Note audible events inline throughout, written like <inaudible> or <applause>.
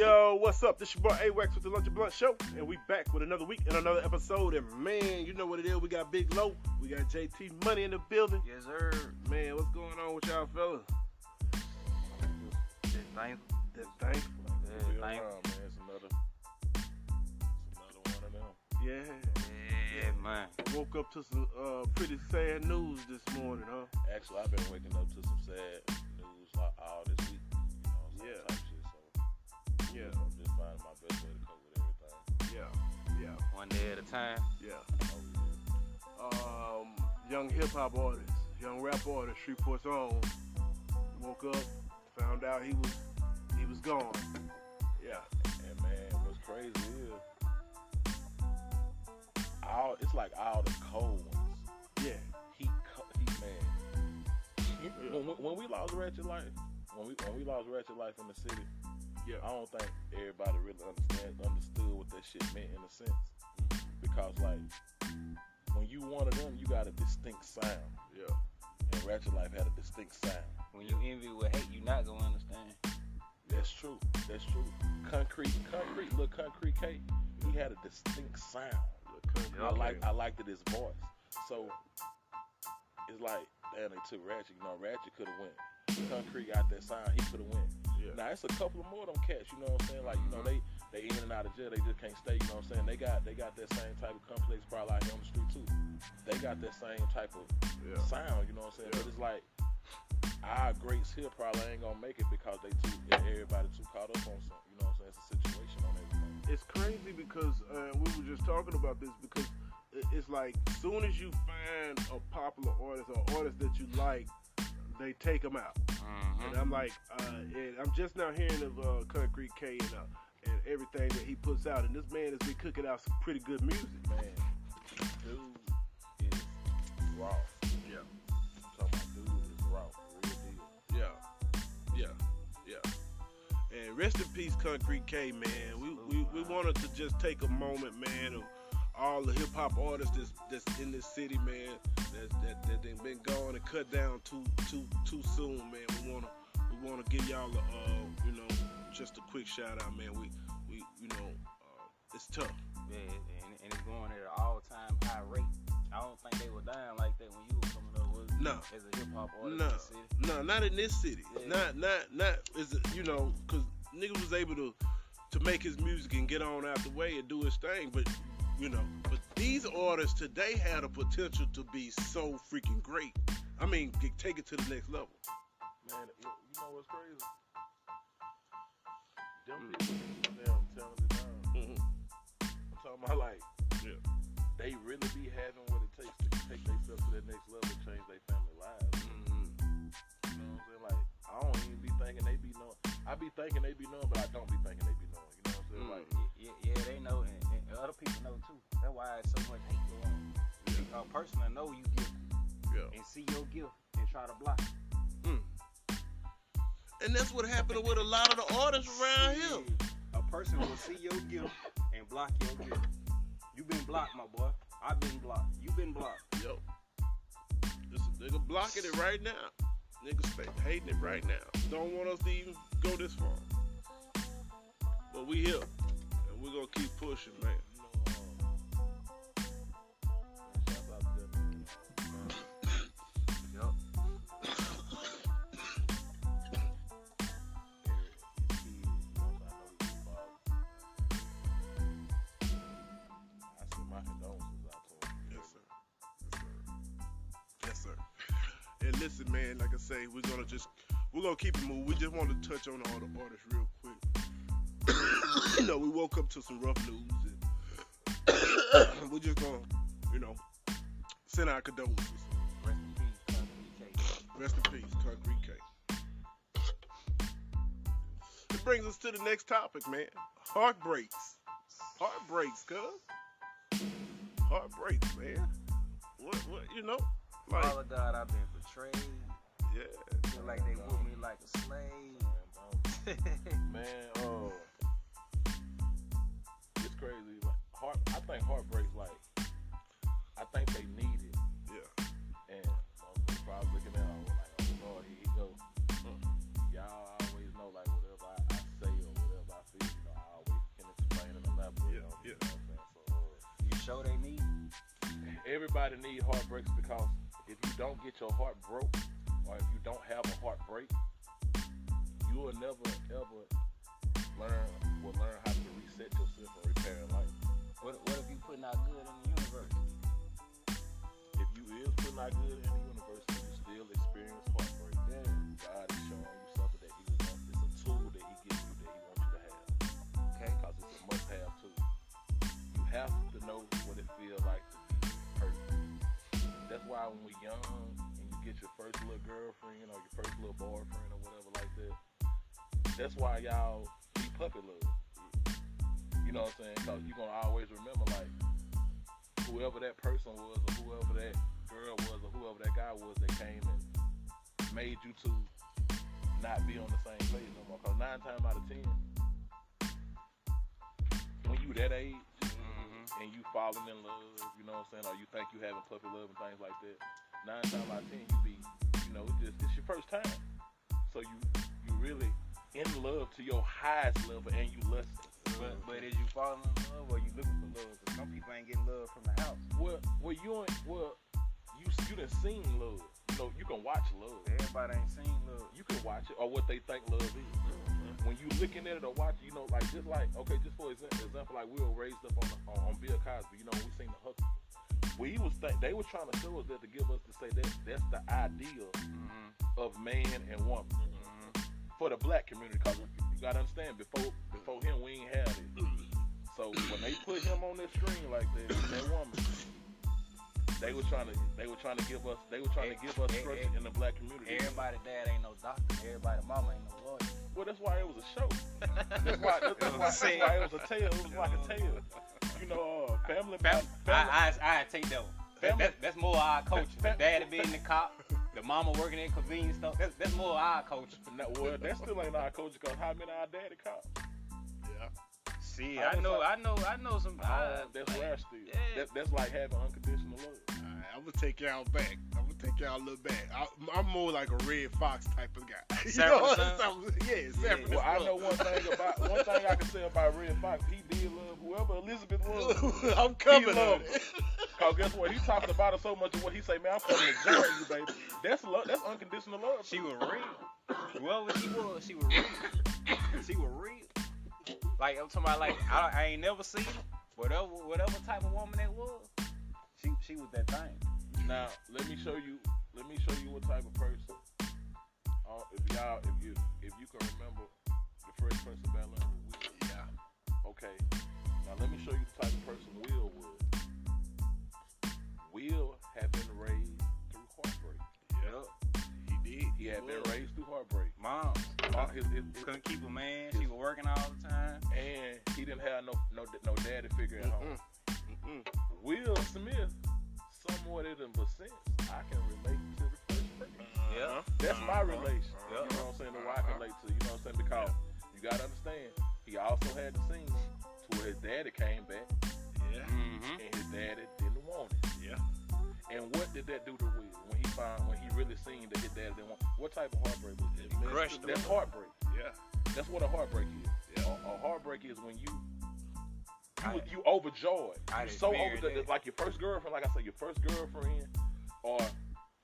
Yo, what's up? This your boy AWAX with the Lunch and Blunt Show, and we back with another week and another episode. And man, you know what it is. We got Big Low, we got JT Money in the building. Yes, sir. Man, what's going on with y'all fellas? Just thankful. Just thankful. Yeah, Be thankful. man. It's another, it's another one of them. Yeah. Yeah, man. Woke up to some uh, pretty sad news this morning, huh? Actually, I've been waking up to some sad news like all this week. You know, some Yeah. So Yeah. I'm just finding my best way to cope with everything. Yeah. Yeah. One day at a time. Yeah. Oh, Um, young hip hop artist, young rap artist, Shreveport's own, woke up, found out he was he was gone. Yeah. yeah. And man, what's crazy is all it's like all the cold ones. Yeah. He, co- he man. When, when, when we lost Ratchet Life, when we when we lost Ratchet Life in the city, Yeah. I don't think everybody really understand understood what that shit meant in a sense. Because like when you one of them, you got a distinct sound. Yeah. And Ratchet Life had a distinct sound. When you envy with hate, you not gonna understand. That's true. That's true. Concrete, concrete, little concrete K. He had a distinct sound. I like, I liked it his voice. So it's like, damn, they took Ratchet. You know, Ratchet could have went. Concrete got that sound. He could have went. Yeah. Now it's a couple of more of them cats. You know what I'm saying? Like, you know, they they in and out of jail. They just can't stay. You know what I'm saying? They got they got that same type of complex probably out here on the street too. They got that same type of Yeah. sound. You know what I'm saying? Yeah. But it's like our greats here probably ain't gonna make it because they too everybody too caught up on something. You know what I'm saying? It's a situation on everything. It's crazy because uh, we were just talking about this because it's like soon as you find a popular artist or artist that you like, they take them out. Mm-hmm. And I'm like, uh, and I'm just now hearing of uh, Concrete K and, uh, and everything that he puts out. And this man has been cooking out some pretty good music. Man, dude is raw. Yeah. I'm talking about dude is raw. Real deal. Yeah, yeah, yeah. And rest in peace, Concrete K, man. We we, we wanted to just take a moment, man, of all the hip hop artists that's, that's in this city, man, that that that they been gone and cut down too too too soon, man. We wanna we wanna give y'all a uh, you know just a quick shout out, man. We we you know uh, it's tough. Yeah, and, and it's going at an all-time high rate. I don't think they were dying like that when you were coming up with No. as a hip hop artist No. in the city. No, not in this city. Yeah. Not not not is it you know because nigga was able to to make his music and get on out the way and do his thing, but you know, but these artists today had a potential to be so freaking great. I mean, g- take it to the next level. Man, you, you know what's crazy? Them Mm. people, damn talented now. Mhm. I'm talking about like, Yeah. they really be having what it takes to take themselves to that next level and change their family lives. Mhm. You know what I'm saying? Like, I don't even be thinking they be knowing. I be thinking they be knowing, but I don't be thinking they be knowing. You know what I'm saying? Mm. Like, Yeah, yeah, they know, and, and other people know too. That's why it's so much hate going on. A person that know you gift Yeah. and see your gift and try to block it. Hmm. And that's what happened with a lot of the artists around here. A person will see your gift and block your gift. You been blocked, my boy. I've been blocked. You been blocked. Yo, this nigga blocking it right now. Niggas hating it right now. Don't want us to even go this far. But we here, and we're gonna keep pushing, man. Listen, man, like I say, we're gonna just we're gonna keep it moving. We just want to touch on all the artists real quick. <coughs> you know, we woke up to some rough news, and <coughs> we're just gonna, you know, send our condolences. Rest in peace, Concrete K. Rest in peace, Concrete K. It brings us to the next topic, man. Heartbreaks. Heartbreaks, cuz. Heartbreaks, man. What, what, you know? Like, Father God, I've been betrayed. yeah. Feel like they whooped me like a slave. Man, oh, <laughs> it's crazy. Like heart, I think heartbreaks. Like, I think they need it, Yeah. and motherfuckers probably looking at it like, oh Lord, here he go. Mm. Y'all always know, like whatever I, I say or whatever I feel, Yeah. You, know what I'm saying? so, uh, You show they need. everybody need heartbreaks because if you don't get your heart broke or if you don't have a heartbreak, you will never ever learn will learn how to reset yourself and repair life. What, what if you putting out good in girlfriend or your first little boyfriend or whatever like that, that's why y'all be puppy love. You know what I'm saying? Because you're going to always remember, like, whoever that person was or whoever that girl was or whoever that guy was that came and made you to not be on the same page no more. Because nine times out of ten, when you that age Mm-hmm. and you falling in love, you know what I'm saying, or you think you having puppy love and things like that, nine times out of ten you be, you know, it's just it's your first time. So you you really in love to your highest level and you lust. But, but is you falling in love or you looking for love? Because some people ain't getting love from the house. Well, well, you ain't well, you you done seen love. You know, you can watch love. Everybody ain't seen love. You can watch it or what they think love is. Mm-hmm. When you looking at it or watching, you know, like just like okay, just for example, example like we were raised up on on, on Bill Cosby. You know, we seen the hustle. We was think they were trying to show us that to give us to say that that's the ideal Mm-hmm. of man and woman for the black community. Cause you gotta understand before before him we ain't had it. So when they put him on that screen like that, that woman, they were trying to they were trying to give us they were trying to give us Eh, eh, structure in the black community. Everybody dad ain't no doctor. Everybody mama ain't no lawyer. Well, that's why it was a show. That's why, that's, that's why, that's why it was a tale. It was like a tale. You know, uh, family, Fam- family, I, I, I take that one. Family- that, that's more our. The Fam- daddy being the cop, the mama working in convenience store. That's, that's more our. No, well, that still ain't our coach because how many our daddy cops? Yeah. See, I I know, was I know, I know some. Uh, I, that's rare still. yeah. That, that's like having unconditional love. Alright, I'm gonna take y'all back. I'm gonna take y'all a little back. I, I'm more like a Redd Foxx type of guy. <laughs> You Sanford know, Son? something- yeah, Sanford Well, I know one thing about one thing I can say about Redd Foxx. He did love whoever Elizabeth was. <laughs> I'm coming He on loved it. Cause guess what? He talked about her so much of what he say, man, I'm coming to join you, baby. That's love. That's unconditional love. she was real. Whoever she was, she was real. She was real. Like I'm talking about, like I, I ain't never seen her. Whatever, whatever type of woman that was, she, she was that thing. Now, let me show you. Let me show you what type of person. Uh, if y'all, if you, if you can remember the first Prince of Bel Air with Yeah. Okay. Now let me show you the type of person Will was. Will had been His- his- his- couldn't keep a man. She was working all the time. and he didn't have no no no daddy figure at home. Mm-mm. Will Smith, somewhat in a sense, I can relate to the Fresh Prince. Yeah. That's my Uh-huh. relation. Yeah. You know what I'm saying? The way I relate to. You know what I'm saying? Because you gotta understand, he also had the scene to where his daddy came back Yeah. Mm-hmm. and his daddy didn't want it. Yeah. And what did that do to Will when he found when he really seen that his daddy didn't want? What type of heartbreak was that? It crushed him. That's heartbreak. Yeah. That's what a heartbreak is. Yeah. A, a heartbreak is when you you, I- you overjoyed. I You so over experienced the, that. like your first girlfriend, like I said, your first girlfriend, or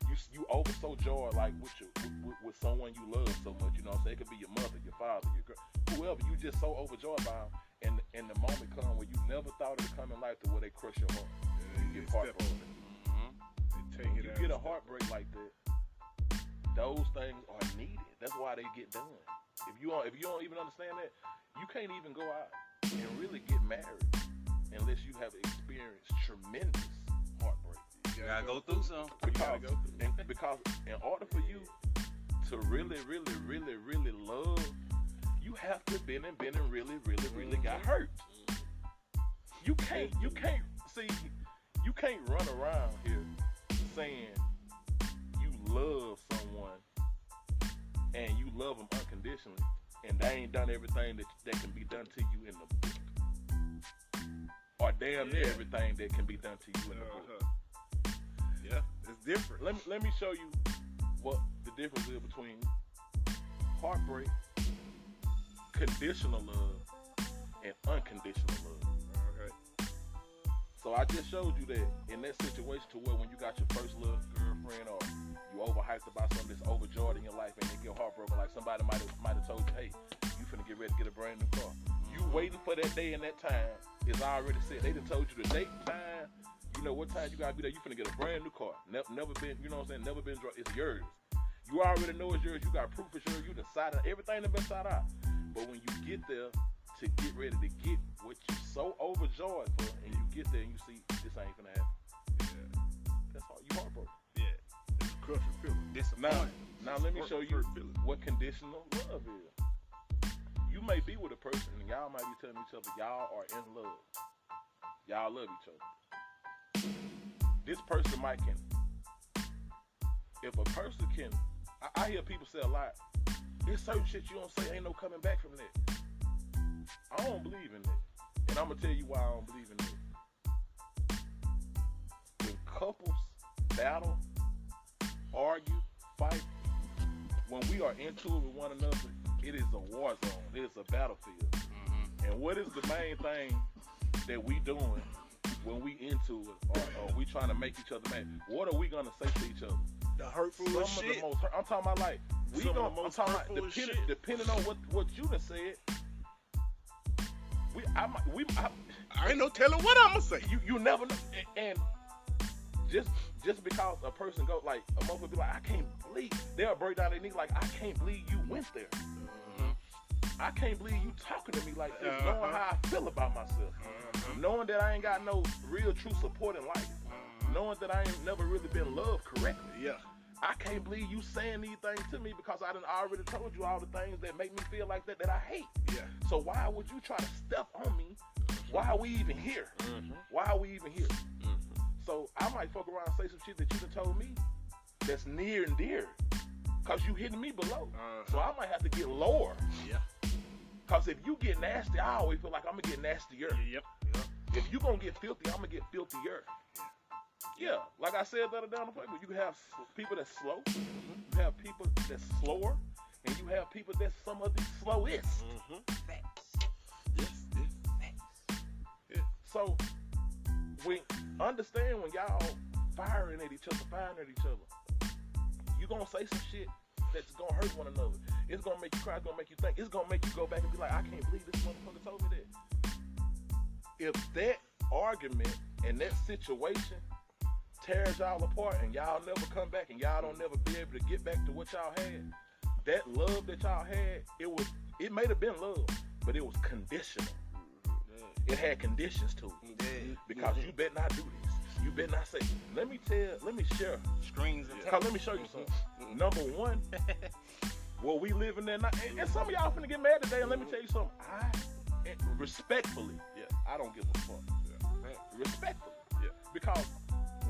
you you over so joy like with your with, with, someone you love so much. You know what I'm saying? It could be your mother, your father, your girl, whoever. You just so overjoyed by them, and and the moment come where you never thought it'd come in life to where they crush your heart. Yeah, You get heartbroken. Mm-hmm. Take it you out get a heartbreak like that, those things are needed. That's why they get done. If you don't, if you don't even understand that, you can't even go out and really get married unless you have experienced tremendous heartbreak. You gotta go through some. You Because, gotta go through. and, because in order for you to really, really, really, really love, you have to been and been and really, really, really got hurt. You can't, you can't see, you can't run around here saying you love someone and you love them unconditionally, and they ain't done everything that that can be done to you in the book, or damn near Yeah. everything that can be done to you in the book. Uh-huh. Yeah. It's different. Let me let me show you what the difference is between heartbreak, conditional love, and unconditional love. So I just showed you that in that situation to where when you got your first little girlfriend or you overhyped about something that's overjoyed in your life and you get heartbroken, like somebody might have might have told you, hey, you finna get ready to get a brand new car. You waiting for that day and that time is already set. They done told you the date, and time, you know what time you gotta be there. You finna get a brand new car. Never, never been, you know what I'm saying? Never been. It's yours. You already know it's yours. You got proof it's yours. You decided everything that been thought out. But when you get there to get ready to get what you so overjoyed for, and you get there and you see this ain't gonna happen. Yeah. That's all. You heartbroken. Yeah. It's a crushing feeling. Now, Disappointed. now let me show you what conditional love is. You may be with a person and y'all might be telling each other y'all are in love. Y'all love each other. This person might can. If a person can, I, I hear people say a lot. There's certain shit you don't say ain't no coming back from that. I don't believe in that, and I'm gonna tell you why I don't believe in that. When couples battle, argue, fight, when we are into it with one another, it is a war zone. It is a battlefield. Mm-hmm. And what is the main thing that we doing when we into it, or, or we trying to make each other mad? What are we gonna say to each other? The hurtful Some of shit. the most. hurt- I'm talking about like we Some of gonna. the I'm talking about depending, shit. depending on what what you done said. We I we I, I ain't no telling what I'm gonna say. you you never know and, and just just because a person go like a motherfucker be like I can't believe they'll break down their knee like I can't believe you went there. Mm-hmm. I can't believe you talking to me like this, uh-huh. knowing Uh-huh. how I feel about myself, mm-hmm. knowing that I ain't got no real true support in life, mm-hmm. knowing that I ain't never really been loved correctly. Yeah. I can't believe you saying these things to me because I done already told you all the things that make me feel like that that I hate. Yeah. So why would you try to step on me? Why are we even here? Mm-hmm. Why are we even here? So I might fuck around and say some shit that you done told me that's near and dear. Cause you hitting me below. Uh-huh. So I might have to get lower. Yeah. Cause if you get nasty, I always feel like I'm gonna get nastier. Yep. Yep. If you gonna get filthy, I'm gonna get filthier. Yeah, like I said the other day on the playbook, you have people that's slow, you have people that's slower, and you have people that's some of the slowest. Mm-hmm. Yes. Yes. So, we understand when y'all firing at each other, firing at each other, you're gonna say some shit that's gonna hurt one another. It's gonna make you cry. It's gonna make you think. It's gonna make you go back and be like, I can't believe this motherfucker told me that. If that argument and that situation tears y'all apart and y'all never come back and y'all don't never be able to get back to what y'all had, that love that y'all had, it was it may have been love, but it was conditional. It had conditions to it because you better not do this. You better not say. Let me tell. Let me share. Strings and Cause let me show you mm-hmm. something. Number one, <laughs> well, we live in there now, and, and some of y'all finna get mad today. And let me mm-hmm. tell you something. I eh, respectfully, yeah, I don't give a fuck. Respectfully, Yeah. because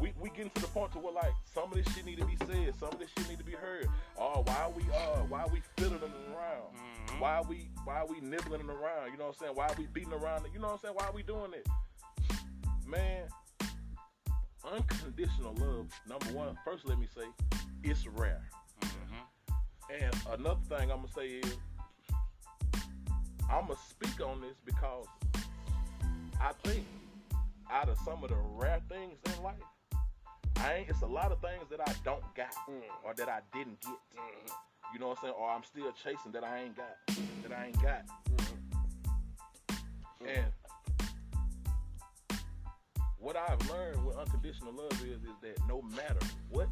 we we getting to the point to where like some of this shit need to be said, some of this shit need to be heard. Oh, why we uh why we fiddling around? Mhm. Why we why we nibbling around? You know what I'm saying? Why we beating around? You know what I'm saying? Why we doing it? Man, unconditional love. Number one, first let me say, it's rare. Mhm. And another thing I'm gonna say is, I'm gonna speak on this because I think out of some of the rare things in life, I ain't. It's a lot of things that I don't got mm. or that I didn't get. Mm-hmm. You know what I'm saying? Or I'm still chasing that I ain't got. That I ain't got. Mm-hmm. And what I've learned with unconditional love is, is that no matter what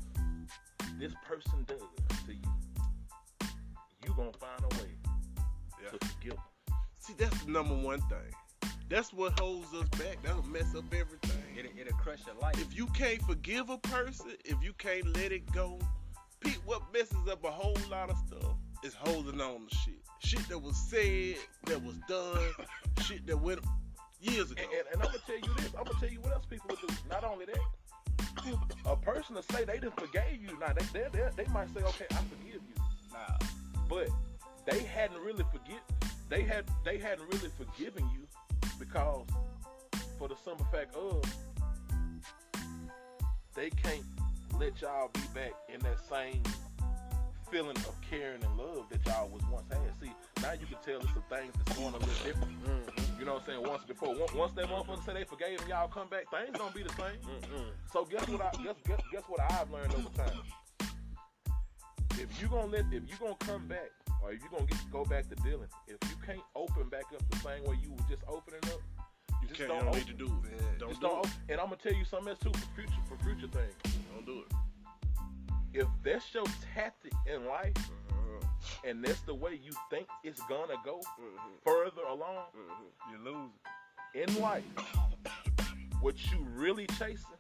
this person does to you, you gonna find a way Yeah. to forgive them. See, that's the number one thing. That's what holds us back. That'll mess up everything. It'll, it'll crush your life. If you can't forgive a person, if you can't let it go, Pete, what messes up a whole lot of stuff is holding on to shit. Shit that was said, that was done, <laughs> shit that went years ago. And, and, and I'm gonna tell you this. I'm gonna tell you what else people would do. Not only that, <coughs> a person to say they didn't forgave you. Now they they they, they might say, okay, I forgive you, Nah. but they hadn't really forget. They had they hadn't really forgiven you because for the simple fact of they can't let y'all be back in that same feeling of caring and love that y'all was once had. See, now you can tell it's some things that's going a little different. Mm-hmm. You know what I'm saying? Once before, once, that motherfucker say they forgave and y'all come back, things don't be the same. Mm-mm. So guess what I guess guess, guess what I've learned over time. If you gonna let if you gonna come back or if you gonna get go back to dealing, if you can't open back up the same way you were just opening up, You just can't. don't You don't open, need to do it. Yeah. Don't just do it. And I'm gonna tell you something else too for future for future things. Don't do it. If that's your tactic in life Uh-huh. and that's the way you think it's gonna go Mhm. further along Mhm. You lose. in life, what you really chasing,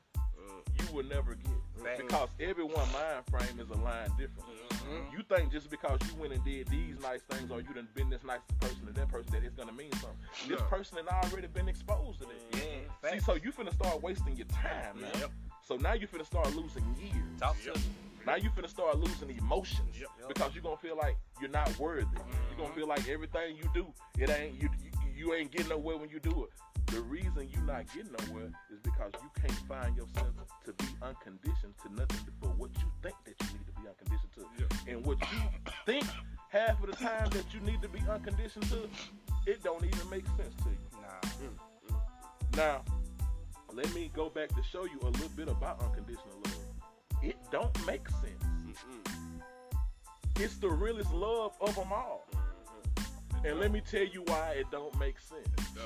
you will never get. Fact. Because everyone mind frame is aligned different. mhm. You think just because you went and did these nice things or you done been this nice person to that person that it's gonna mean something. This No. person had already been exposed to that. Yeah. See, so you finna start wasting your time now. Yep. So now you finna start losing years. Talk Yep. to me. Now you finna start losing emotions Yep. Because you're gonna feel like you're not worthy. You're gonna feel like everything you do, it ain't you. You, you ain't getting nowhere when you do it. The reason you're not getting nowhere is because you can't find yourself to be unconditioned to nothing but what you think that you need to be unconditioned to, Yep. and what you think half of the time that you need to be unconditioned to, it don't even make sense to you. Nah. Now, let me go back to show you a little bit about unconditional love. It don't make sense. Mm-mm. It's the realest love of them all. Mhm. And let me tell you why it don't make sense. No.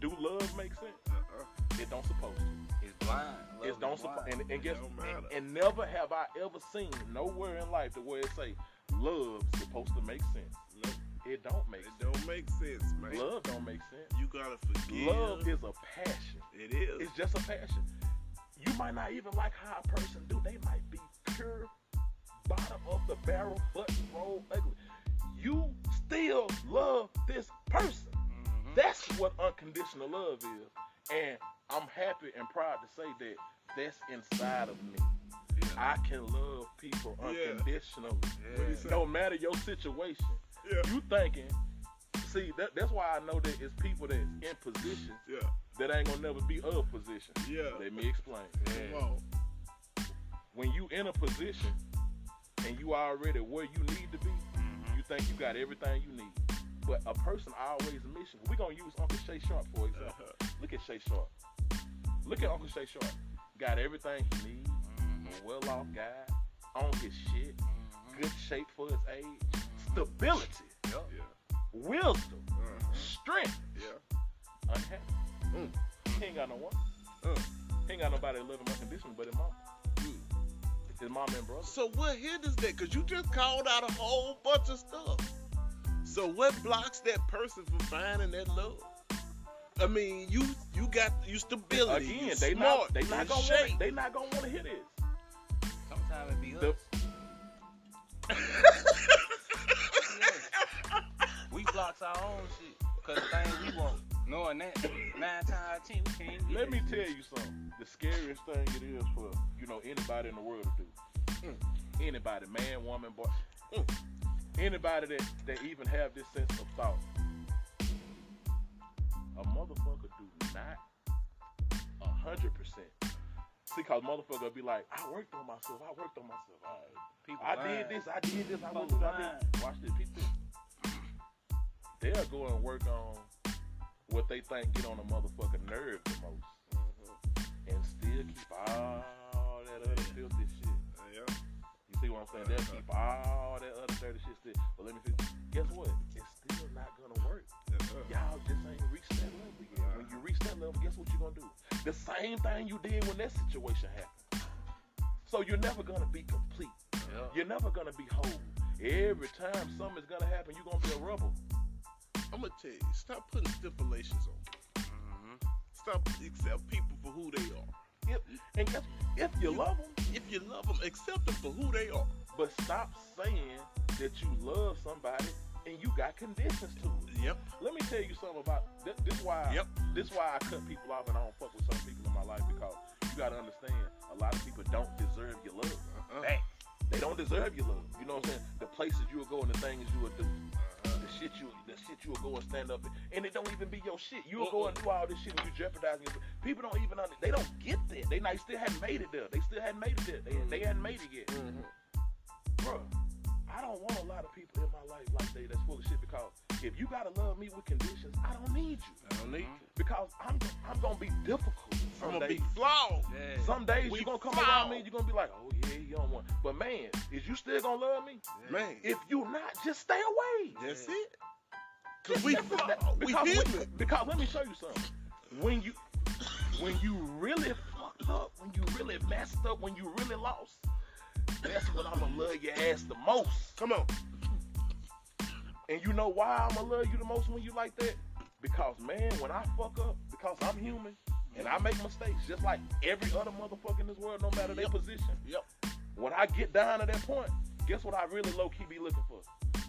Do love make sense? Uh-uh. It don't supposed to. It's blind. Love It is don't blind. supposed and, and guess Don't and, and never have I ever seen nowhere in life the where it say love supposed to make sense. Nope. It don't make It sense. don't make sense, man. Love don't make sense. You gotta forgive. Love is a passion. It is. It's just a passion. You might not even like how a person do. They might be pure bottom of the barrel, butt roll ugly. You still love this person. That's what unconditional love is. And I'm happy and proud to say that that's inside of me. Yeah. I can love people unconditionally. Do? No matter your situation. Yeah. You thinking, see, that, that's why I know that it's people that's in positions Yeah. that ain't gonna never be of position. Yeah. Let me explain. Come on. When you in a position and you already where you need to be, Mhm. you think you got everything you need. But a person always missing. We're gonna use Uncle Shay Sharp for example. Uh-huh. Look at Shay Sharp. Look at Uncle Shay Sharp. Got everything he needs. Mhm. A well off guy. On his shit. Mhm. Good shape for his age. Stability. Yup. Yeah. Wisdom. Uh-huh. Strength. Yeah. Unhappy. Mm. He ain't got no one. Uh. He ain't got nobody him unconditionally but his mom. Mm. His mom and brother. So what hinders that? Cause you just called out a whole bunch of stuff. So what blocks that person from finding that love? I mean, you you got you stability. Again, you they smart, not they not gonna shape. want they not gonna want to hear this. Sometimes it be The- us. <laughs> We blocks our own shit. Cause the things we want. Knowing that, nine times out of ten, we can't get Let me that tell you something. The scariest thing it is for you know anybody in the world to do. Mm. Anybody, man, woman, boy, Mm. Anybody that that even have this sense of thought. A motherfucker do not a hundred percent. See, cause motherfucker be like, I worked on myself. I worked on myself. People I did this, I did this, I went through, I did. Watch this, this. They'll go and work on what they think get on a motherfucker nerve the most. Mhm. And still keep all that other filthy shit. See what I'm saying? They'll keep all that other dirty shit still. But let me finish. Guess what? It's still not gonna work. Y'all just ain't reached that level yet. When you reach that level, guess what you're gonna do? The same thing you did when that situation happened. So you're never gonna be complete. You're never gonna be whole. Every time something's gonna happen, you're gonna be a rebel. I'm gonna tell you, stop putting stipulations on. Mhm. Stop accept people for who they are. If, and guess, if you love them, If you love them, accept them for who they are. but stop saying that you love somebody and you got conditions to it. Yep. Let me tell you something about this. This why. Yep. This why I cut people off and I don't fuck with some people in my life because you gotta understand a lot of people don't deserve your love. Uh-uh. They don't deserve your love. You know what I'm saying? The places you will go and the things you will do. Shit you, the shit you will go and stand up, and it don't even be your shit. You will go and do all this shit and you jeopardizing. Your, people don't even under, they don't get that. They not, still hadn't made it there. They still hadn't made it there. They, they hadn't made it yet, Mhm. bro. I I don't want a lot of people in my life like they that's full of shit because if you gotta love me with conditions, I don't need you. I don't need uh-huh. you. Because I'm I'm gonna be difficult. Some I'm gonna days. be flawed. Yeah. Some days We you gonna come flawed. around me, you're gonna be like, oh yeah, you don't want. But man, is you still gonna love me? Man, If you not, just stay away. that's Yeah. it. Cause we That's- flawed. We because, human. when- because let me show you something. When you when you really fucked up, when you really messed up, when you really lost, that's when I'ma love your ass the most. Come on. And you know why I'ma love you the most when you like that? Because man, when I fuck up, because I'm human and I make mistakes, just like every other motherfucker in this world, no matter their Yep. position. Yep. When I get down to that point, guess what I really low key be looking for?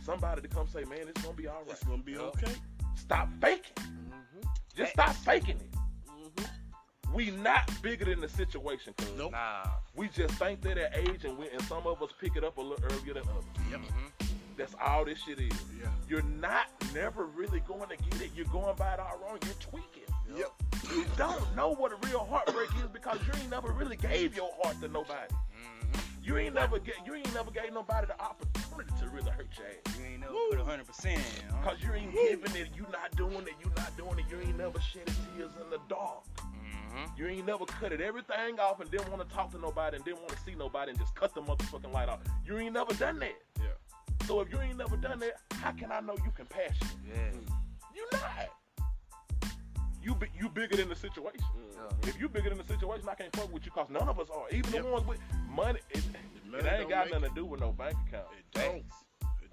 Somebody to come say, man, it's gonna be all right. It's gonna be Yup. okay. Stop faking. Mm-hmm. Just stop faking it. Mm-hmm. We not bigger than the situation, cuz. Nope. Nah. We just think they're that age and, we, and some of us pick it up a little earlier than others. Yep. Mhm. That's all this shit is. Yeah. You're not never really going to get it. You're going by it all wrong. You're tweaking. Yep. You don't know what a real heartbreak is because you ain't never really gave your heart to nobody. Mhm. You ain't never get you ain't never gave nobody the opportunity to really hurt your ass. You ain't never Woo. put hundred percent Cause you ain't giving it, you not doing it, you not doing it, you ain't never shedded tears in the dark. Mhm. You ain't never cut it everything off and didn't want to talk to nobody and didn't want to see nobody and just cut the motherfucking light off. You ain't never done that. So if you ain't never done that, how can I know you compassionate? Yeah. You not. You bi- you bigger than the situation. Yeah. If you bigger than the situation, I can't fuck with you because none of us are. Even Yep. the ones with money, it, money it ain't got nothing to do with no bank account. It don't.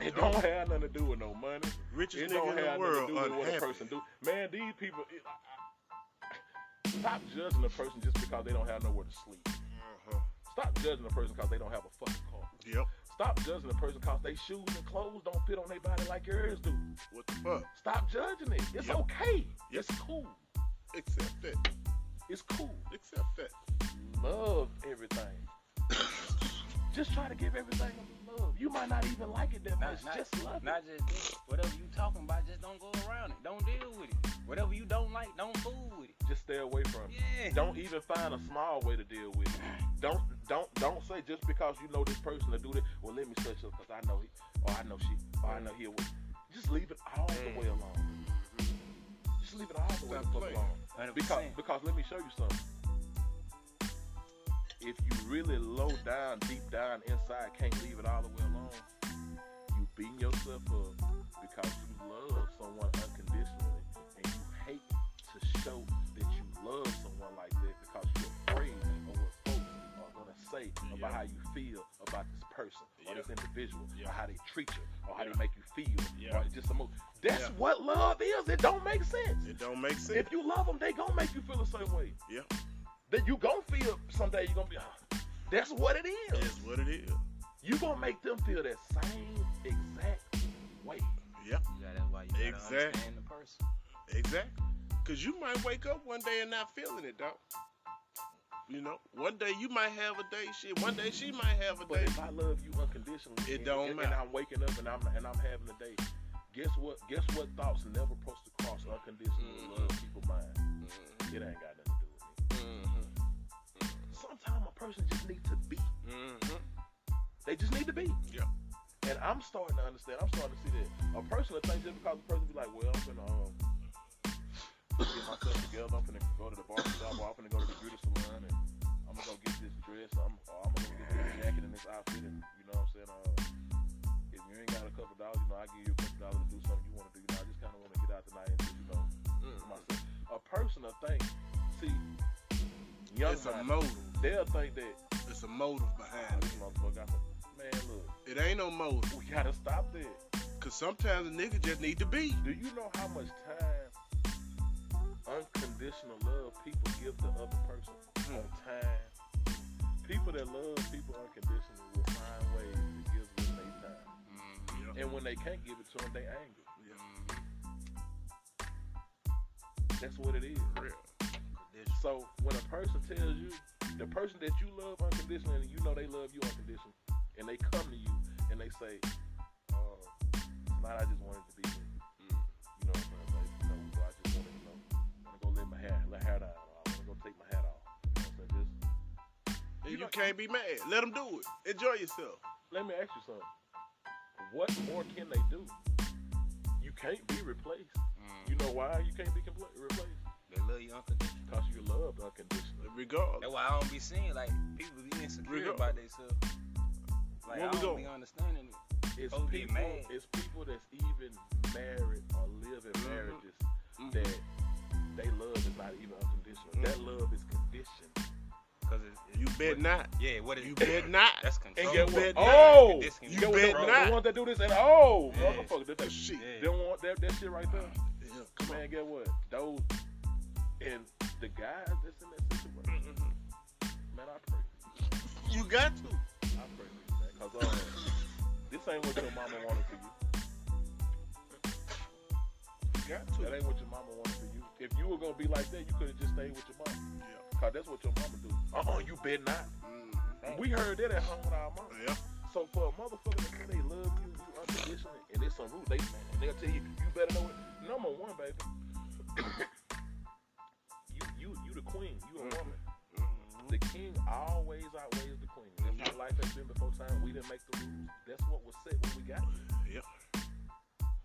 It don't have nothing to do with no money. Richest It nigga don't in the have world nothing to do with what a person do. Man, these people. It, I, I, stop judging a person just because they don't have nowhere to sleep. Uh-huh. Stop judging a person because they don't have a fucking car. Yep. Stop judging a person because they shoes and clothes don't fit on their body like yours do. What the fuck? Stop judging it. It's Yep. okay. Yep. It's cool. Accept that. It's cool. Accept that. Love everything. <coughs> just try to give everything. You might not even like it that Not, much. not, just love not it. just this. Whatever you talking about, just don't go around it. Don't deal with it. Whatever you don't like, don't fool with it. Just stay away from it. Yeah. Don't even find a small way to deal with it. Don't don't don't say just because you know this person to do that. Well, let me search it because I know he or I know she or I know he. will. Just leave it all the way alone. Just leave it all the way Stop the fuck alone. Because because let me show you something. If you really low down, deep down inside, can't leave it all the way alone, you beating yourself up because you love someone unconditionally and you hate to show that you love someone like that because you're afraid of what folks are gonna say about Yeah. how you feel about this person or Yeah. this individual Yeah. or how they treat you or how they make you feel Yeah. or just That's what love is. It don't make sense. It don't make sense. If you love them, they gonna make you feel the same way. Yeah. That you gonna feel someday you gonna be. "Ah, That's what it is. It's what it is. You gonna make them feel that same exact way. Yep. Yeah, that's why you gotta Exactly. understand the person. Exactly. Cause you might wake up one day and not feeling it, dog. You know, one day you might have a day. Shit, one day she might have a But day. But if I love you unconditionally, It and, don't and, matter. and I'm waking up and I'm and I'm having a day. Guess what? Guess what? Thoughts never supposed to cross unconditional Mhm. love people's mind. Mm-hmm. It ain't got person just needs to be. Mm-hmm. They just need to be. Yeah. And I'm starting to understand. I'm starting to see that a person will think just because a person be like, well, I'm gonna um, get myself together. I'm gonna go to the bar shop or I'm gonna go to the beauty salon and I'm gonna go get this dress. I'm, I'm gonna get this jacket and this outfit. And you know what I'm saying? Uh, if you ain't got a couple dollars, you know, I give you a couple dollars to do something you want to do. You know, I just kind of want to get out tonight and just, you know, for myself. A person will think, see, young It's a motive. they'll think that, It's a motive behind this it. motherfucker got some, man, look, It ain't no motive. we gotta stop that. Cause sometimes a nigga just need to be. Do you know how much time unconditional love people give the other person Hmm. on time? People that love people unconditionally will find ways to give them their time. Yeah. And when they can't give it to them, they angry. Yeah. That's what it is. Real. So when a person tells you, the person that you love unconditionally, and you know they love you unconditionally, and they come to you and they say, uh, tonight I just wanted to be me. Mm. You know what I'm saying? Like, you know, so I just want to, you know, want to go let my hair, let hair down, or I want to go take my hat off. You know what I'm saying? Just And You you know- can't be mad. Let them do it. Enjoy yourself. let me ask you something. what more can they do? You can't be replaced. Mm. You know why you can't be compl- replaced? They love you unconditional. Because you loved unconditionally. Regardless. That's why I don't be seeing like people be insecure Regard- about themselves. Like Where I we don't go? be understanding it. It's Folks people. mad. It's people that's even married or live in Mhm. marriages Mhm. that they love is not even unconditional. That Mhm. love is conditioned. Cause it's, it's You bet not. Yeah, what is You bet <coughs> not. That's And control. get bet what? not. Oh, This You get what bet the, not. the ones that do this and oh, Yeah. motherfucker, that, that Shit. Yeah. They don't want that, that shit right there. Yeah, come on. Man, get what? Those and the guys that's in that situation, Mhm. man, I pray. You got to. I pray for you, man, cause uh, this ain't what your mama wanted for you. You got to. That ain't what your mama wanted for you. If you were gonna be like that, you could have just stayed with your mama. Yeah. Cause that's what your mama do. Uh-uh, you bet not. Mhm. We heard that at home with our mama. Yeah. So for a motherfucker to say they love you, you unconditionally, and it's some rules, they man, they'll tell you, you better know it. Number one, baby, <coughs> queen, you a Mhm. woman. Mhm. The king always outweighs the queen. That's how life has been before time. We didn't make the rules. That's what was set when we got here. Yeah.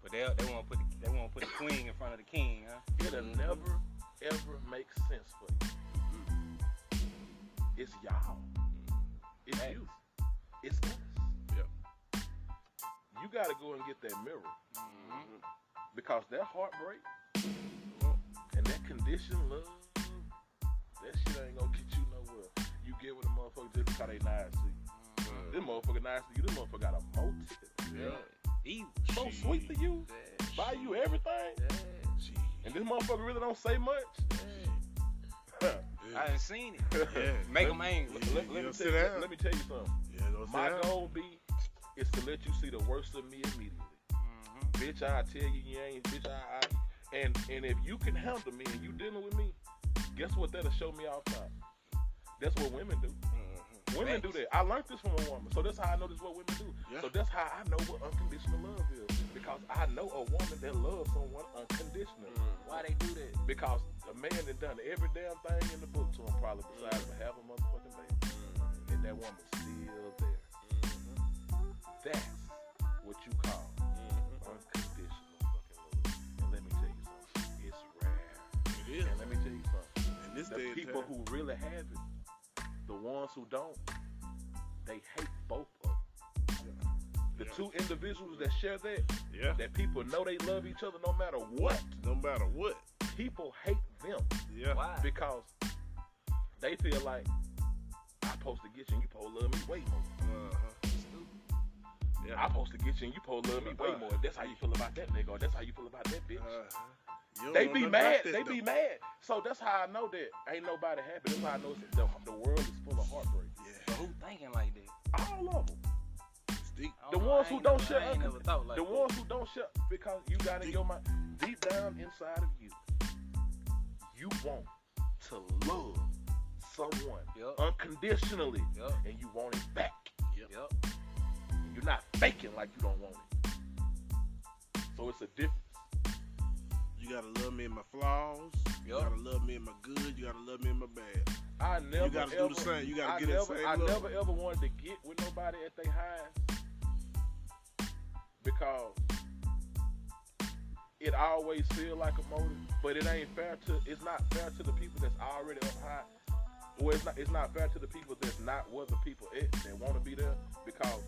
But they they want to put the, they want to put the queen in front of the king, huh? It'll Mhm. never ever make sense for you. It's y'all. It's Facts. you. It's us. Yep. You gotta go and get that mirror Mm-hmm. because that heartbreak and that condition love, that shit ain't gonna get you nowhere. You get with a motherfucker just because they nice to you. Mm-hmm. This motherfucker nice to you. This motherfucker got a motive. Yeah. He So Shit. sweet to you. Yeah. Buy you everything. Yeah. Gee. And this motherfucker really don't say much. <laughs> I Yeah. done seen it. Yeah. Make them angry. Let, let You me don't tell sit you, let me tell you something. Yeah, don't My goal be is to let you see the worst of me immediately. Mm-hmm. Bitch, I tell you you ain't. Bitch, I, I and and if you can handle me and you dealing with me, guess what? That'll show me off. That's what women do. Mhm. Women do that. I learned this from a woman, so that's how I know this is what women do. Yeah. So that's how I know what unconditional love is because I know a woman that loves someone unconditionally. Mm-hmm. Why they do that? Because a man that done every damn thing in the book to him probably besides to have a motherfucking baby, mm-hmm. and that woman's still there. That's what you call this the day people who really have it, the ones who don't, they hate both of them. The Yeah. two individuals that share that, Yeah. that people know they love each other no matter what, No matter what. people hate them Yeah. Why? because they feel like I'm supposed to get you and you supposed to love me way more. Uh-huh. Yeah. I'm supposed to get you and you supposed to love me way more. That's how you feel about that nigga, or that's how you feel about that bitch. Uh-huh. They be mad. about that, They be mad. So that's how I know that ain't nobody happy. That's how I know it's- the, the world is full of heartbreak. Yeah. But who thinking like that? All of them. It's deep. The know, ones who don't never- shut ain't up- never thought like the that. ones who don't shut because you got in your mind deep down inside of you, you want to love someone Yup. unconditionally, Yup. and you want it back. Yup. You're not faking like you don't want it. So it's a difference. You gotta love me in my flaws. You gotta love me in my good. You gotta love me in my bad. I never you gotta ever, do the same. You gotta I get never, that same I love. never ever wanted to get with nobody at their highest because it always feel like a motive, but it ain't fair to. It's not fair to the people that's already up high. Or it's not. It's not fair to the people that's not where the people at that want to be there because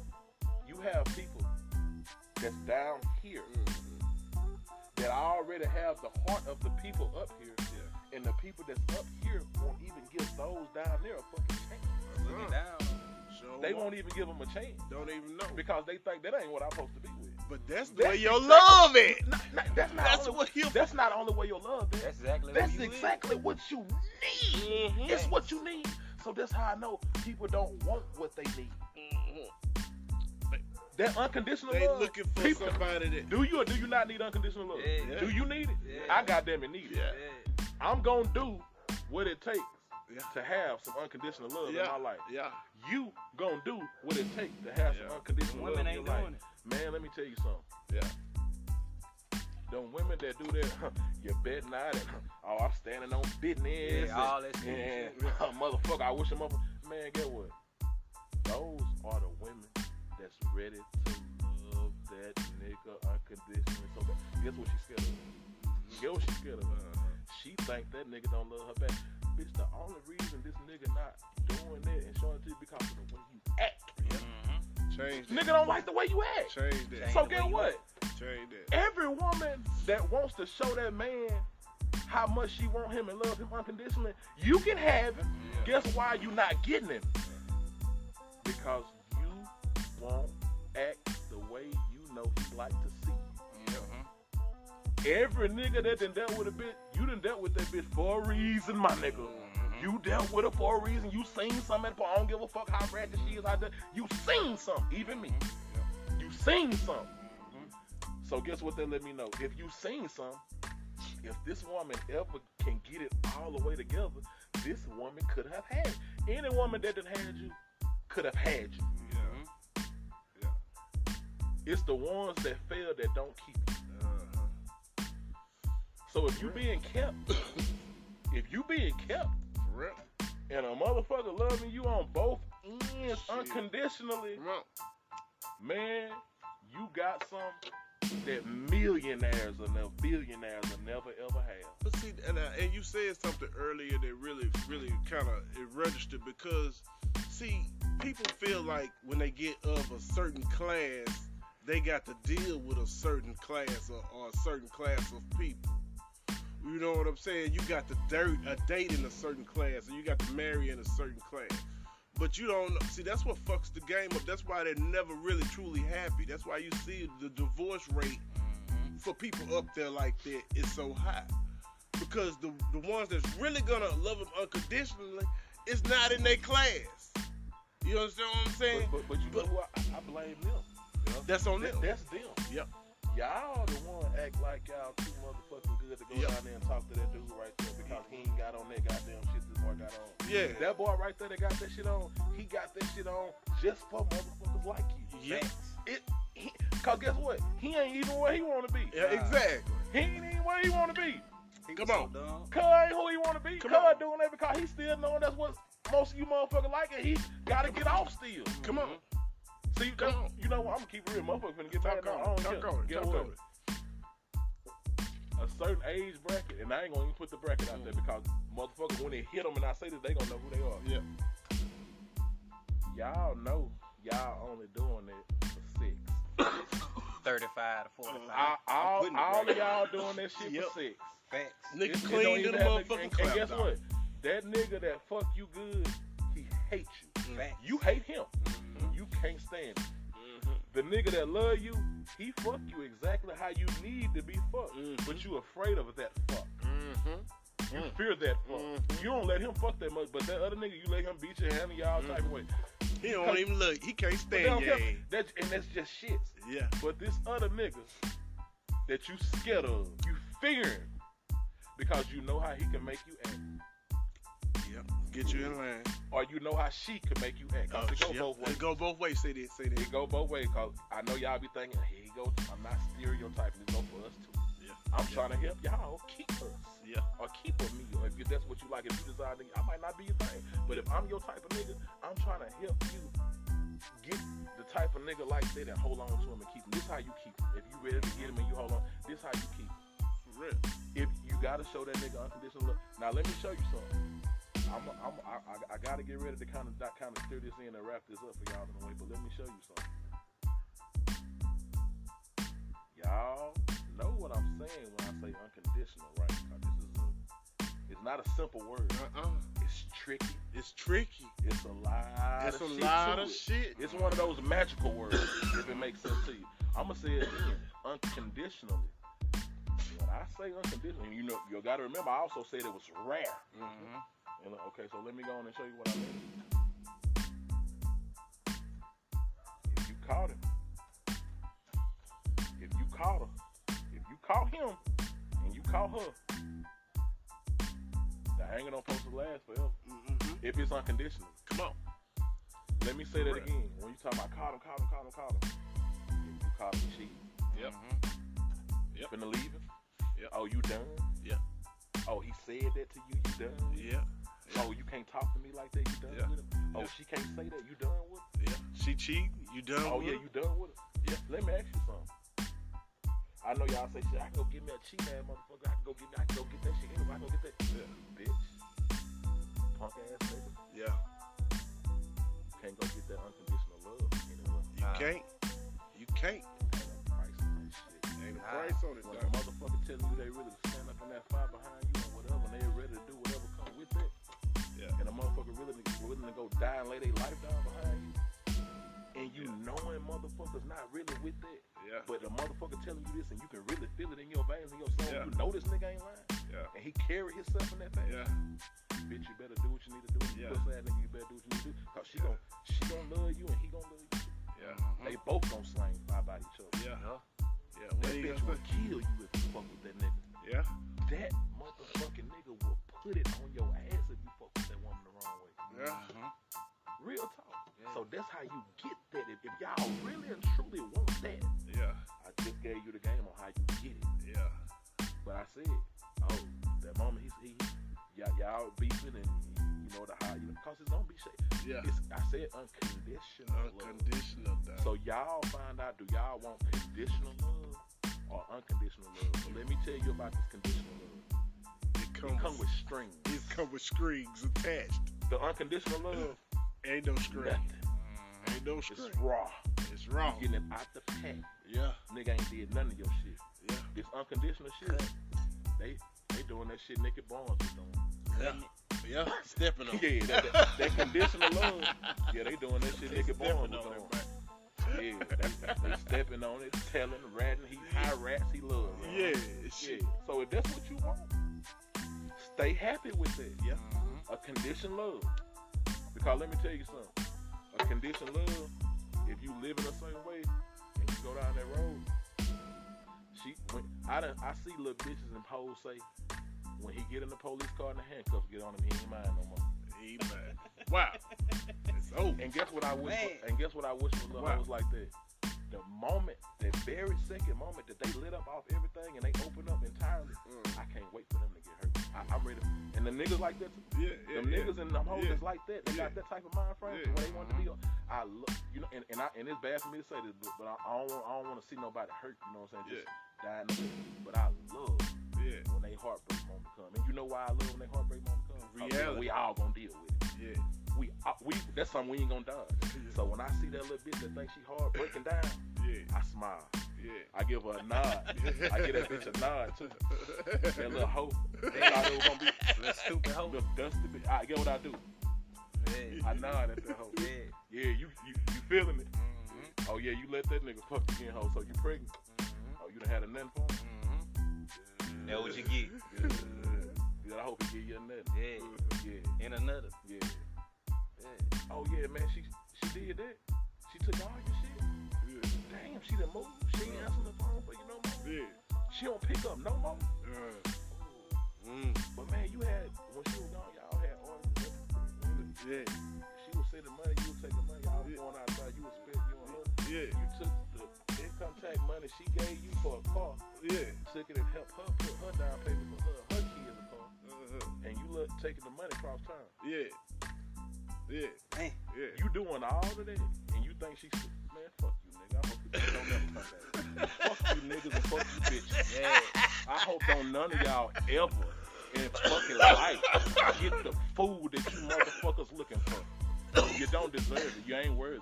you have people that's down here that already have the heart of the people up here, Yeah. and the people that's up here won't even give those down there a fucking chance. Looking down. Sure They won't even give them a chance Don't even know. because they think that ain't what I'm supposed to be with. But that's the That's way your exactly- love is. Not- not- that's not That's only, what you. that's not only where your love is. That's exactly That's what you exactly what you need. Mhm. It's what you need. So that's how I know people don't want what they need. That unconditional They love. looking for people, somebody that. do you or do you not need unconditional love? Yeah. Do you need it? Yeah. I goddamn it need it. Yeah. Yeah. I'm gonna do what it takes Yeah. to have some unconditional love Yeah. in my life. Yeah. You gonna do what it takes to have some unconditional Women love ain't in your life. it. Man, let me tell you something. Yeah. Them women that do that, you bet not. And, oh, I'm standing on business. Yeah, all that shit. and, <laughs> and, motherfucker, I wish a mother. Man, get what? Those are the women that's ready to love that nigga unconditionally so. Guess what she's scared of? Guess what she's scared of? Uh-huh. She think that nigga don't love her back. Bitch, the only reason this nigga not doing that and showing it to you because of the way you act. Mm-hmm. Change that. Nigga don't like the way you act. Change that. So guess what? Change that. Every woman that wants to show that man how much she want him and love him unconditionally, you can have him. Yeah. Guess why you not getting him? Because Every nigga that done dealt with a bitch, you done dealt with that bitch for a reason, my nigga. Mm-hmm. You dealt with her for a reason. You seen something at the I don't give a fuck how ratchet she is out there. You seen something, even me. You seen something. So guess what they let me know? If you seen something, if this woman ever can get it all the way together, this woman could have had it. Any woman that done had you could have had you. Yeah. Yeah. It's the ones that fail that don't keep. So if you being kept, <coughs> if you being kept, and a motherfucker loving you on both ends Shit. unconditionally, man, you got some that millionaires and never billionaires will never ever have. But see, and, uh, and you said something earlier that really, really kind of it registered because, see, people feel like when they get of a certain class, they got to deal with a certain class or, or a certain class of people. You know what I'm saying? You got to dirt a date in a certain class, and you got to marry in a certain class. But you don't see that's what fucks the game up. That's why they're never really truly happy. That's why you see the divorce rate for people up there like that is so high. Because the the ones that's really gonna love them unconditionally is not in their class. You understand what I'm saying? But, but, but you know who I, I blame them. That's on them. That's them. Yep. Y'all the one act like y'all too motherfucking good to go Yep. down there and talk to that dude right there because he ain't got on that goddamn shit this boy got on. Yeah. That boy right there that got that shit on, he got that shit on just for motherfuckers like you. Yeah. It, he, Cause guess what? He ain't even where he wanna be. Yeah, exactly. He ain't even where he wanna be. He Come was so on. dumb. Cuz ain't who he wanna be. Come Cuz on. doing that because he still knowing that's what most of you motherfuckers like and he gotta get off still. Come on. Mm-hmm. See, Come on. you know what? I'm gonna keep it real. Motherfuckers finna get mad. Talk. I on don't it. care. Talk on it. Guess Talk on it. A certain age bracket, and I ain't gonna even put the bracket out there because motherfuckers, when they hit them and I say this, they gonna know who they are. Yeah. Y'all know y'all only doing it for six. <coughs> 35 to 45. All, I'm all, putting it of y'all doing that shit Yep. for six. Facts. Nigga It- it don't clean to the have to- motherfucking and, clap. and guess dog. what? That nigga that fuck you good, he hates you. Facts. You hate him. Mhm. You can't stand him. Mhm. The nigga that love you, he fuck you exactly how you need to be fucked. Mhm. But you afraid of that fuck. Mhm. You Mm. fear that fuck. Mhm. You don't let him fuck that much, but that other nigga, you let him beat your hand in y'all type of way. He don't even look. He can't stand don't your care. ass. That's, and that's just shit. Yeah. But this other nigga that you scared of, you fearing because you know how he can make you act, Yep. Get you in line. or you know how she could make you act. 'Cause Oh, it go yep. both ways. It go both ways. Say this. Say It that. go both ways. Cause I know y'all be thinking, here you go. I'm not stereotyping. It go for us too. Yeah. I'm Yeah. trying to help y'all keep us. Yeah. or keep with me, or if that's what you like, if you desire to, I might not be your thing. But if I'm your type of nigga, I'm trying to help you get the type of nigga like that and hold on to him and keep him. This how you keep him. If you ready to get him and you hold on, this how you keep him. For real. If you gotta show that nigga unconditional love. Now let me show you something. I'm, a, I'm a, I, I, I gotta get ready to kind of kind of steer this in and wrap this up for y'all in a way. But let me show you something. Y'all know what I'm saying when I say unconditional, right? this is a, it's not a simple word. Uh-uh. It's tricky. It's tricky. It's a lot. It's of a lot of it. shit. It's one of those magical words, if it makes sense to you. I'm gonna say it again, unconditionally. When I say unconditionally, you know, you gotta remember, I also said it was rare. Mhm. And, okay, so let me go on and show you what I mean. If you caught him, if you caught her, if you caught him, and you caught her, the hanging don't supposed to last forever. Mm-hmm. If it's unconditional. Come on. Let me say that again. When you talk about caught him, caught him, caught him, caught him. If you caught him cheating, Yep. Yep. finna leave him. Yep. Oh, you done? Yeah. Oh, he said that to you. You done? Yeah. Oh, you can't talk to me like that. You done Yeah. with him? Oh, Yeah. she can't say that. You done with it? Yeah. She cheat. You done Oh yeah, it? you done with it? Yeah, let me ask you something. I know y'all say shit. I can go get me a cheap ass motherfucker. I can go get me. I can go get that shit. Anyway, I can go get that. Yeah. Bitch. Punk ass nigga. Yeah. Can't go get that unconditional love. Anyway. You can't. You can't. Ain't a price on it, When dog. a motherfucker telling you they really stand up in that fire behind you or whatever, and they ready to do whatever come with that, Yeah. and a motherfucker really willing to go die and lay their life down behind you, and you Yeah. knowing motherfuckers not really with that, Yeah. but the motherfucker telling you this and you can really feel it in your veins and your soul, Yeah. you know this nigga ain't lying, Yeah. and he carry himself in that fashion. Yeah. Bitch, you better do what you need to do. You Yeah. pussy ass nigga, you better do what you need to do. Cause she gon' she gon' love you and he gon' love you. too. Yeah. They both gon' slang fire by each other. Yeah. Yeah. Yeah. That bitch will kill you if you fuck with that nigga. Yeah. That motherfucking nigga will put it on your ass if you fuck with that woman the wrong way. Yeah. Mhm. Real talk. Yeah. So that's how you get that. If, if y'all really and truly want that, Yeah. I just gave you the game on how you get it. Yeah. But I said, oh, that moment he's he, y'all, y'all beefing and you know the how you know, cause it's gonna be shit. Yeah. It's, I said unconditional love. Unconditional, dog. So y'all find out, do y'all want conditional love or unconditional love? So let me tell you about this conditional love. it It come, come with strings. it come with strings attached. The unconditional love, Ain't no string. nothing. Mhm. Ain't no strings. It's raw. It's You wrong. getting it out the pack. Yeah. Nigga ain't did none of your shit. Yeah. This unconditional shit, they they doing that shit Nicky Barnes was doing. Yeah. Yeah. Stepping on. <laughs> Yeah, that, that, that conditional love. Yeah, they doing that shit Stepping was on it. Yeah, they, they stepping on it, telling, ratting, he high rats he love. man. Yeah. Yeah. So if that's what you want, stay happy with it. Yeah. Mhm. A condition love. Because let me tell you something. A condition love, if you live in a certain way and you go down that road, she when I done I see little bitches and hoes say, when he get in the police car and the handcuffs get on him, he ain't mine no more. He mad. Wow. It's over. And guess what I wish for, and guess what I wish for little Wow. hoes like that? The moment, the very second moment that they lit up off everything and they open up entirely, Mm. I can't wait for them to get hurt. I, I'm ready. And the niggas like that too. Yeah. Yeah. Them yeah. niggas and them hoes Yeah. that's like that. They Yeah. got that type of mind frame Yeah. to where they want to be. I love you know, and, and I and it's bad for me to say this, but, but I, I don't want I don't want to see nobody hurt. You know what I'm saying? Just dying. But I love Yeah. when they heartbreak moment come. And you know why I love when they heartbreak moment come? 'Cause we- Reality. We all gonna deal with it. Yeah. We uh, we that's something we ain't gonna dodge. So when I see that little bitch that thinks she hard breaking down, Yeah. I smile. Yeah. I give her a nod. I give that bitch a nod too. That little <laughs> hoe. They thought it was gonna be Little stupid hoe. the dusty bitch. I get what I do. Yeah. I nod at that hoe. Yeah. Yeah, you you, you feeling it. Mhm. Oh yeah, you let that nigga fuck you again, hoe. So you pregnant. Mhm. Oh, you done had a nut for him? Mhm. That's what you get. Yeah, I hope he get you a nut. Yeah. Yeah, In another. yeah. Yeah. Oh yeah, man, she she did that. She took all your shit. Yeah. Damn, she done moved. She ain't answering the phone for you no more. Yeah. She don't pick up no more. Uh, mm. But man, you had when she was gone, y'all had orders. and. Yeah. She was sending money, you was taking money. Y'all Yeah. going outside, you was spending, you and her. Yeah. You took the income tax money she gave you for a car, Yeah. took it and helped her put her down payment for her, her kids a car, Uh-huh. and you look taking the money across town. Yeah. Yeah. Man. Yeah. You doing all of that, and you think she's man, fuck you, nigga. I hope you don't never come back. fuck you niggas and fuck you bitches. Yeah. I hope don't none of y'all ever in fucking life get the food that you motherfuckers looking for. You don't deserve it. You ain't worthy.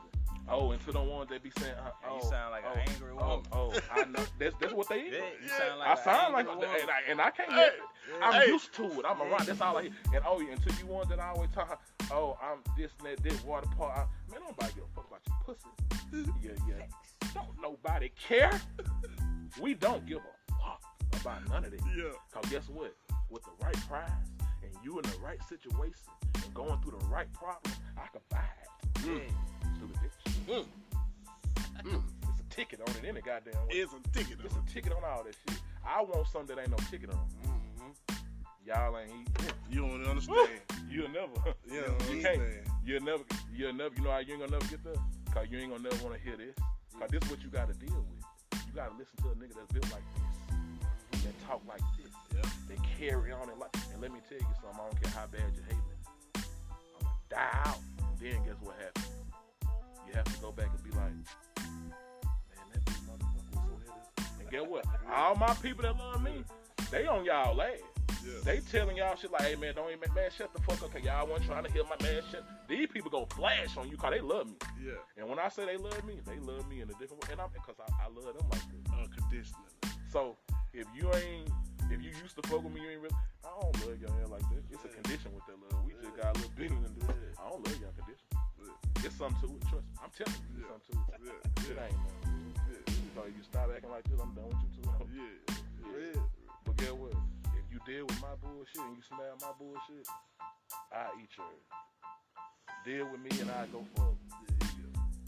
Oh, and to the ones that be saying, uh, oh, you sound like oh, an angry oh, woman. oh, I know. That's that's what they <laughs> is. Yeah, you sound like I an sound like, angry and woman. I, and I can't Hey. it. I'm Hey. used to it. I'm around. That's all I hear. And oh, yeah, until you ones that I always talk, oh, I'm this and that, this water park. I, man, nobody give a fuck about your pussy. Yeah, yeah. Don't nobody care. We don't give a fuck about none of that. Yeah. Cause guess what? With the right prize and you in the right situation and going through the right problem, I can buy it. Yeah. Stupid bitch. Mm. Mm. It's a ticket on it any goddamn way. It's a ticket. It's a ticket on all that shit. I want something that ain't no ticket on. Mhm. Y'all ain't eat. You don't understand. You'll never. You don't <laughs> you can't. You'll never. You'll never. You know how you ain't gonna never get there? Cause you ain't gonna never wanna hear this. Cause this is what you gotta deal with. You gotta listen to a nigga that's built like this. That talk like this. Yeah. They carry on it like. And let me tell you something. I don't care how bad you hate me. I'ma die out. And then guess what happens? You have to go back and be like, man, that motherfucker was so hit. And get what? All my people that love me, they on y'all last. Yeah. They telling y'all shit like, hey man, don't even man, shut the fuck up, cause y'all wasn't trying to hear my man shit. These people go flash on you cause they love me. Yeah. And when I say they love me, they love me in a different way. And I'm because I, I love them like this. Unconditionally. So if you ain't if you used to fuck with me, you ain't really I don't love y'all like this. It's a condition with that love. We just got a little bit in it. I don't love y'all condition. It's something to it, trust me. I'm telling you, it's something to it. Yeah. It ain't man. So you stop acting like this, I'm done with you too. Yeah. Yeah. But get what? If you deal with my bullshit and you smell my bullshit, I eat yours. Deal with me and I go for it.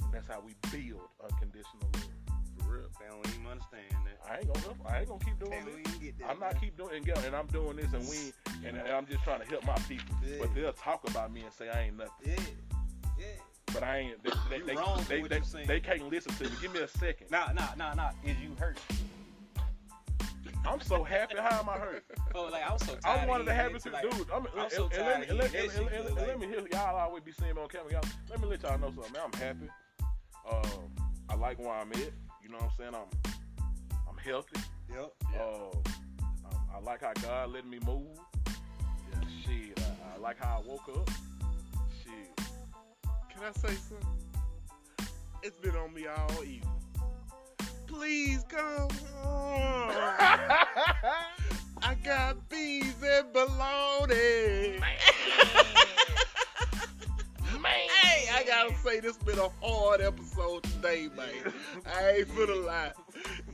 And that's how we build unconditional love. For real. They don't even understand that. I ain't gonna help. I ain't gonna keep doing Can't this. get that. I'm not keep doing and, and I'm doing this and we and, and I'm just trying to help my people. Yeah. But they'll talk about me and say I ain't nothing. Yeah. Yeah. But I ain't. They they, You they, wrong they, they, they can't listen to me. Give me a second. Nah, nah, nah, nah. Is you hurt? I'm so happy. How am I hurt? <laughs> Oh, like I'm so tired. I'm one of the happiest like, dude. I'm, I'm and, so and, tired let me, and, let, hearing and, and, shit, and let me hear y'all always be seeing me on camera. Y'all, let me let y'all know something, man. I'm happy. Um, I like where I'm at. You know what I'm saying? I'm I'm healthy. Yep. Uh, I, I like how God letting me move. Yeah. Shit, I, I like how I woke up. Shit. Can I say something? It's been on me all evening. Please come home. <laughs> I got bees and bologna. <laughs> Hey, I gotta say this been a hard episode today, man. I ain't finna lie.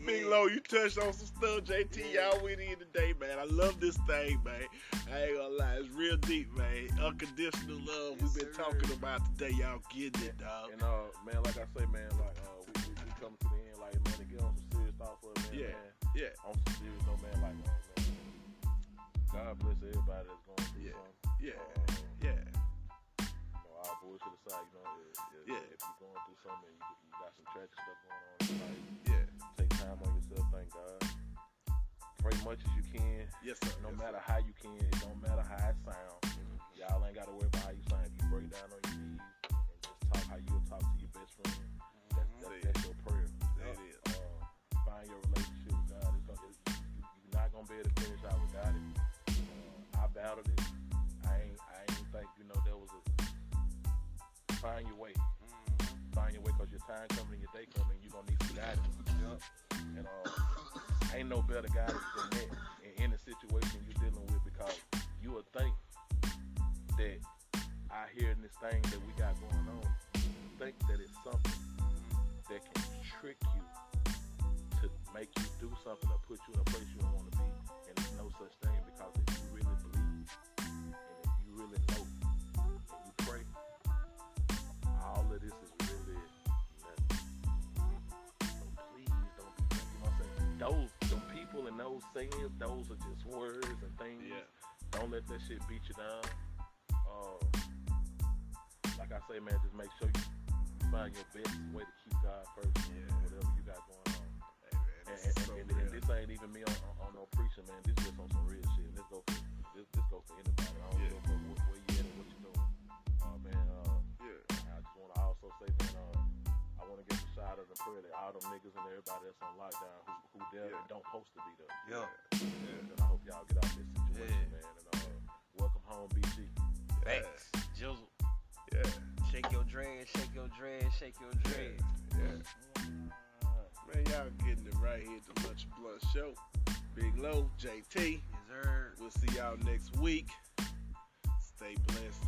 Big Low, you touched on some stuff, JT. Y'all went in today, man. I love this thing, man. I ain't gonna lie, it's real deep, man. Unconditional love we've been sir. talking about today. Y'all getting it, dog. And uh, man, like I say, man, like uh, we, we, we coming to the end, like man, to get on some serious thoughts for a minute, Yeah. man. Yeah, On some serious note, man, like uh, man, God bless everybody that's going through Yeah. something. yeah, Uh, yeah. you know, all bullshit aside, you know, if, if, Yeah. if you're going through something, you, you got some tragic stuff going on life, Yeah. Yourself, thank God. Pray much as you can, Yes, sir. no yes, matter how you can. It don't matter how it sounds. Y'all ain't gotta worry about how you sound. If you break down on your knees and just talk how you'll talk to your best friend, that's, that's, that's your prayer. Sir. It is. Uh, find your relationship with God. It's gonna, it's, you, you're not gonna be able to finish out without it. Uh, I battled it. I ain't, I ain't think, you know, there was a find your way. Time coming your day coming, you're gonna need some guidance. Yep. And uh, ain't no better guidance than that in any situation you're dealing with because you would think that I hear in this thing that we got going on, think that it's something that can trick you to make you do something or put you in a place you and those sayings, those are just words and things. Yeah. Don't let that shit beat you down. Uh, like I say, man, just make sure you find your best way to keep God first. Yeah. Whatever you got going on. Hey, man, And, this and, so and, and this ain't even me on, on, on no preaching, man. This just on some real shit. And this goes for this, this go for anybody. I don't Yeah. a what, where you at and what you doing. Uh, man, uh, Yeah. I just want to also say, man, uh, want to get a shout out and prayer to all them niggas and everybody that's on lockdown who, who there Yeah. and don't post to be there. Yeah. And I hope y'all get out of this situation, Yeah. man. And uh, welcome home, BG. Thanks. Jizzle. Yeah. Shake your dread, shake your dread, shake your dread. Yeah. Man, y'all getting it right here at the Lunch and Blunt Show. Big Low, JT. Yes, sir. We'll see y'all next week. Stay blessed.